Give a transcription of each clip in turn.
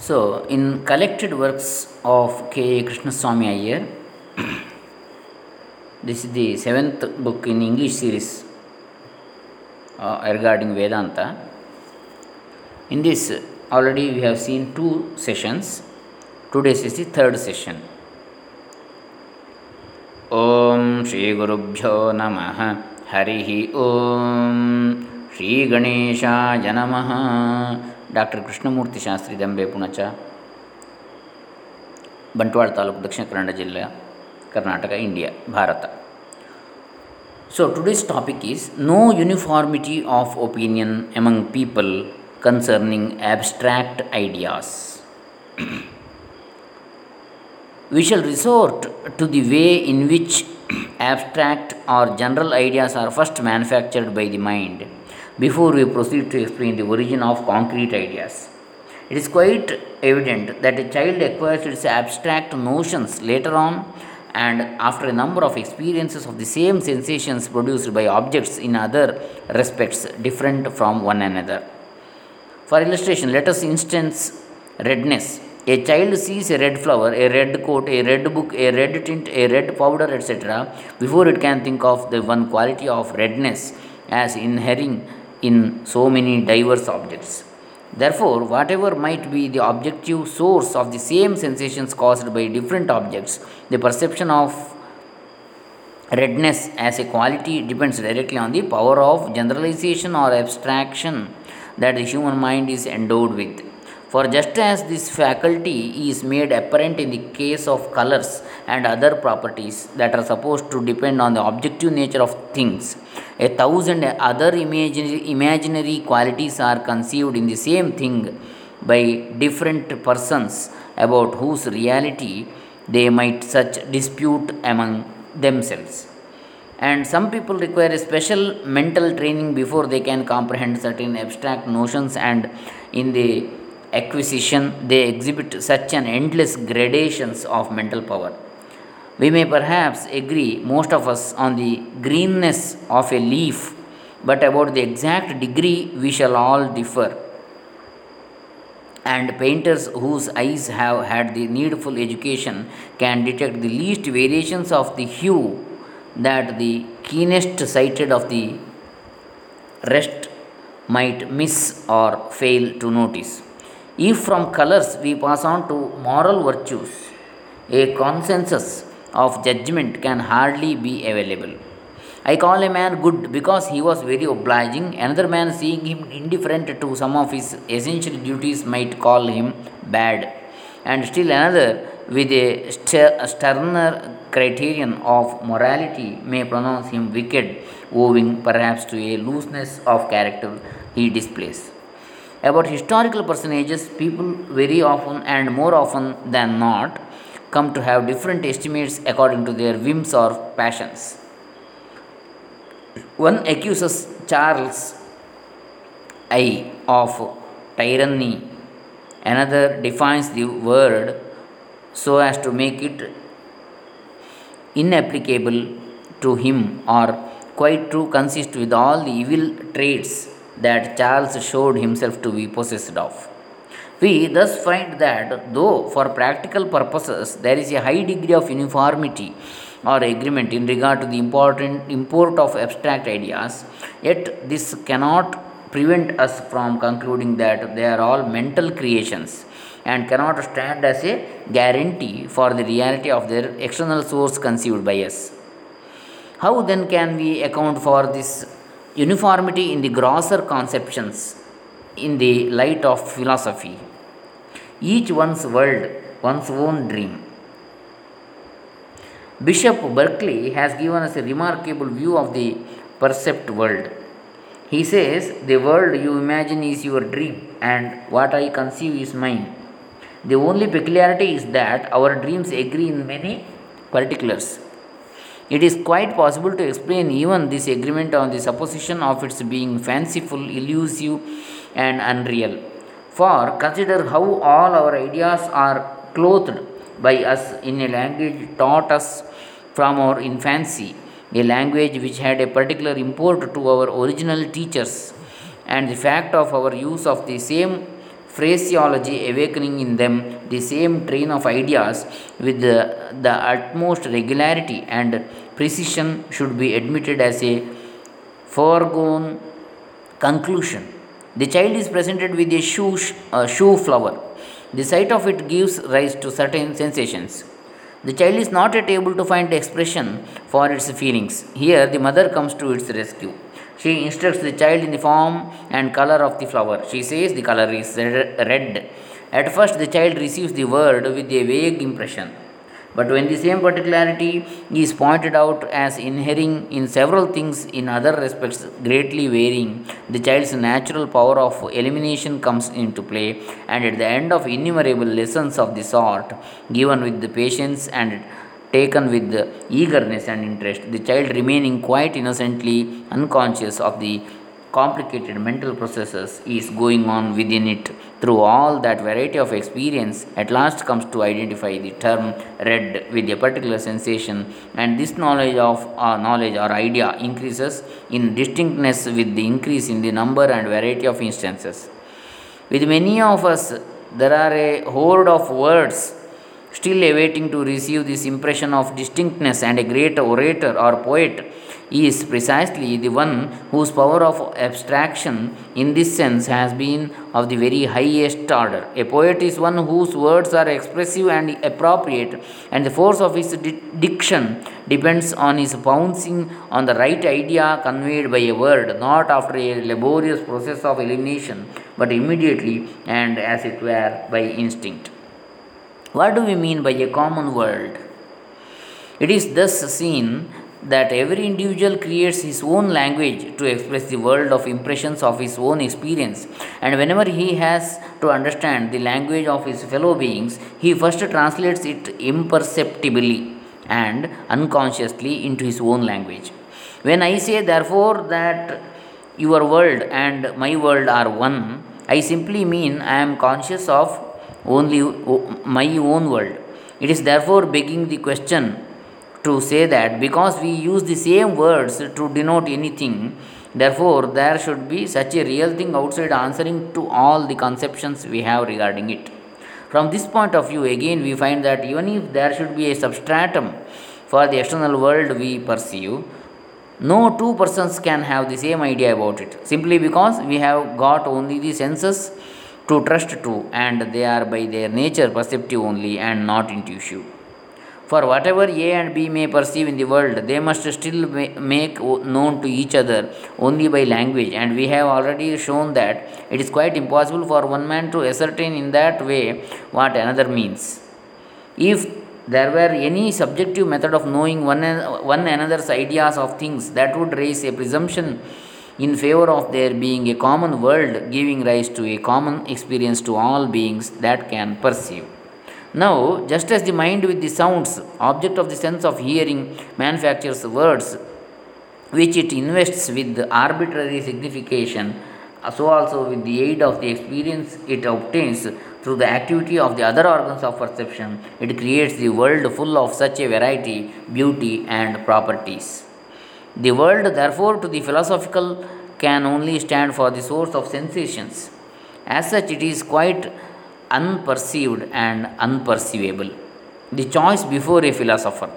So, in collected works of K. Krishnaswamy Iyer, this is the seventh book in English series uh, regarding Vedanta. In this, already we have seen two sessions. Today's is the third session. Gurubhyo Namaha Harihi Om Shri Ganesha Janamaha doctor Krishnamurthy Shastri Dambe Punacha Bantwal taluk Dakshina Kannada ಜಿಲ್ಲೆ Karnataka India Bharat so today's topic is no uniformity of opinion among people concerning abstract ideas we shall resort to the way in which abstract or general ideas are first manufactured by the mind before we proceed to explain the origin of concrete ideas. It is quite evident that a child acquires its abstract notions later on and after a number of experiences of the same sensations produced by objects in other respects different from one another. For illustration, let us instance redness. A child sees a red flower, a red coat, a red book, a red tint, a red powder, etc., before it can think of the one quality of redness as inhering in so many diverse objects. Therefore, whatever might be the objective source of the same sensations caused by different objects, the perception of redness as a quality depends directly on the power of generalization or abstraction that the human mind is endowed with. For just as this faculty is made apparent in the case of colors and other properties that are supposed to depend on the objective nature of things, a thousand other imaginary, imaginary qualities are conceived in the same thing by different persons about whose reality they might such dispute among themselves. And some people require a special mental training before they can comprehend certain abstract notions, and in the acquisition they exhibit such an endless gradations of mental power. We may perhaps agree, most of us, on the greenness of a leaf, but about the exact degree we shall all differ. And painters whose eyes have had the needful education can detect the least variations of the hue that the keenest sighted of the rest might miss or fail to notice. If from colors we pass on to moral virtues, a consensus of judgment can hardly be available. I call a man good because he was very obliging. Another man, seeing him indifferent to some of his essential duties, might call him bad. And still another, with a sterner criterion of morality, may pronounce him wicked, owing perhaps to a looseness of character he displays. About historical personages, people very often and more often than not come to have different estimates according to their whims or passions. One accuses Charles I of tyranny, another defines the word so as to make it inapplicable to him, or quite true consist with all the evil traits that Charles showed himself to be possessed of. We thus find that though for practical purposes there is a high degree of uniformity or agreement in regard to the important import of abstract ideas, yet this cannot prevent us from concluding that they are all mental creations and cannot stand as a guarantee for the reality of their external source conceived by us. How then can we account for this uniformity in the grosser conceptions in the light of philosophy. Each one's world, one's own dream. Bishop Berkeley has given us a remarkable view of the percept world. He says, The world you imagine is your dream, and what I conceive is mine. The only peculiarity is that our dreams agree in many particulars. It is quite possible to explain even this agreement on the supposition of its being fanciful, elusive, and unreal. For consider how all our ideas are clothed by us in a language taught us from our infancy, a language which had a particular import to our original teachers, and the fact of our use of the same phraseology, awakening in them the same train of ideas with the, the utmost regularity and precision should be admitted as a foregone conclusion. The child is presented with a shoe, uh, shoe flower. The sight of it gives rise to certain sensations. The child is not yet able to find expression for its feelings. Here, the mother comes to its rescue. She instructs the child in the form and color of the flower. She says the color is red. At first, the child receives the word with a vague impression. But when the same particularity is pointed out as inhering in several things in other respects greatly varying, the child's natural power of elimination comes into play, and at the end of innumerable lessons of the sort, given with the patience and taken with eagerness and interest, the child remaining quite innocently unconscious of the complicated mental processes is going on within it. Through all that variety of experience at last comes to identify the term red with a particular sensation and this knowledge of uh, knowledge or idea increases in distinctness with the increase in the number and variety of instances. With many of us there are a horde of words still awaiting to receive this impression of distinctness and a great orator or poet is precisely the one whose power of abstraction in this sense has been of the very highest order. A poet is one whose words are expressive and appropriate, and the force of his di- diction depends on his pouncing on the right idea conveyed by a word, not after a laborious process of elimination, but immediately and as it were by instinct. What do we mean by a common world? It is thus seen that every individual creates his own language to express the world of impressions of his own experience and whenever he has to understand the language of his fellow beings he first translates it imperceptibly and unconsciously into his own language when i say therefore that your world and my world are one i simply mean i am conscious of only my own world it is therefore begging the question to say that because we use the same words to denote anything, therefore there should be such a real thing outside answering to all the conceptions we have regarding it. From this point of view, again, we find that even if there should be a substratum for the external world we perceive, no two persons can have the same idea about it simply because we have got only the senses to trust to and they are by their nature perceptive only and not intuitive. For whatever A and B may perceive in the world, they must still make known to each other only by language, and we have already shown that it is quite impossible for one man to ascertain in that way what another means. If there were any subjective method of knowing one, one another's ideas of things, that would raise a presumption in favor of there being a common world giving rise to a common experience to all beings that can perceive. Now, just as the mind with the sounds, object of the sense of hearing, manufactures words which it invests with arbitrary signification, so also with the aid of the experience it obtains through the activity of the other organs of perception, it creates the world full of such a variety, beauty, and properties. The world, therefore, to the philosophical can only stand for the source of sensations. As such, it is quite unperceived and unperceivable. The choice before a philosopher.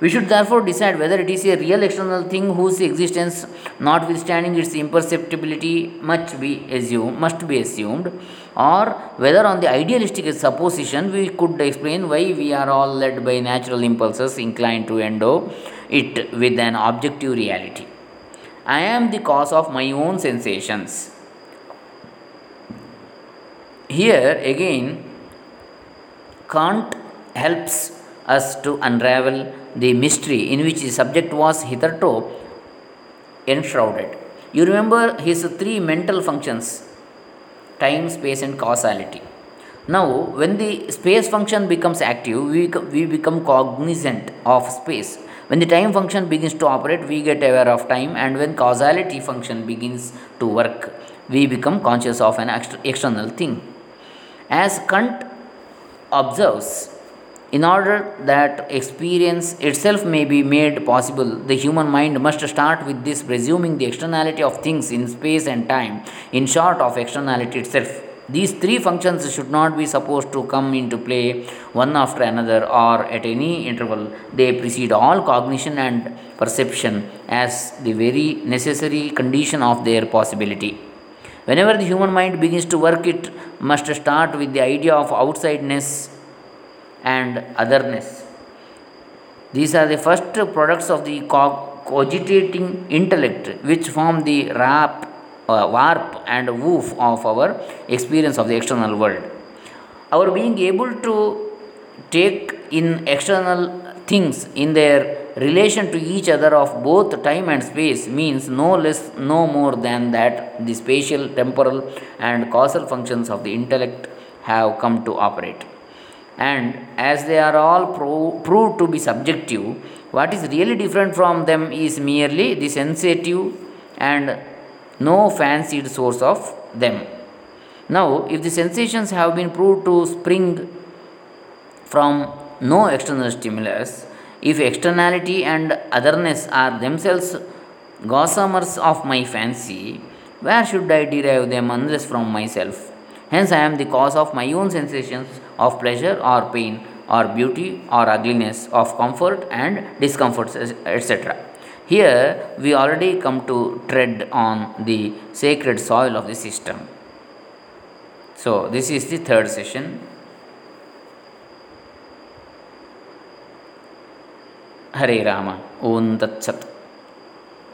We should therefore decide whether it is a real external thing whose existence, notwithstanding its imperceptibility, must be assumed, must be assumed, or whether on the idealistic supposition we could explain why we are all led by natural impulses inclined to endow it with an objective reality. I am the cause of my own sensations. Here again, Kant helps us to unravel the mystery in which the subject was hitherto enshrouded. You remember his three mental functions time, space, and causality. Now, when the space function becomes active, we, we become cognizant of space. When the time function begins to operate, we get aware of time, and when causality function begins to work, we become conscious of an external thing. As Kant observes, in order that experience itself may be made possible, the human mind must start with this presuming the externality of things in space and time, in short, of externality itself. These three functions should not be supposed to come into play one after another or at any interval. They precede all cognition and perception as the very necessary condition of their possibility. Whenever the human mind begins to work, it must start with the idea of outsideness and otherness. These are the first products of the cogitating intellect, which form the wrap uh, warp and woof of our experience of the external world. Our being able to take in external things in their relation to each other of both time and space means no less, no more than that the spatial, temporal, and causal functions of the intellect have come to operate. And as they are all pro- proved to be subjective, what is really different from them is merely the sensitive and no fancied source of them. Now, if the sensations have been proved to spring from no external stimulus, if externality and otherness are themselves gossamers of my fancy, where should I derive them unless from myself? Hence, I am the cause of my own sensations of pleasure or pain, or beauty or ugliness, of comfort and discomforts, etc. Here we already come to tread on the sacred soil of the system. So, this is the third session. Rama. Om Tat Sat.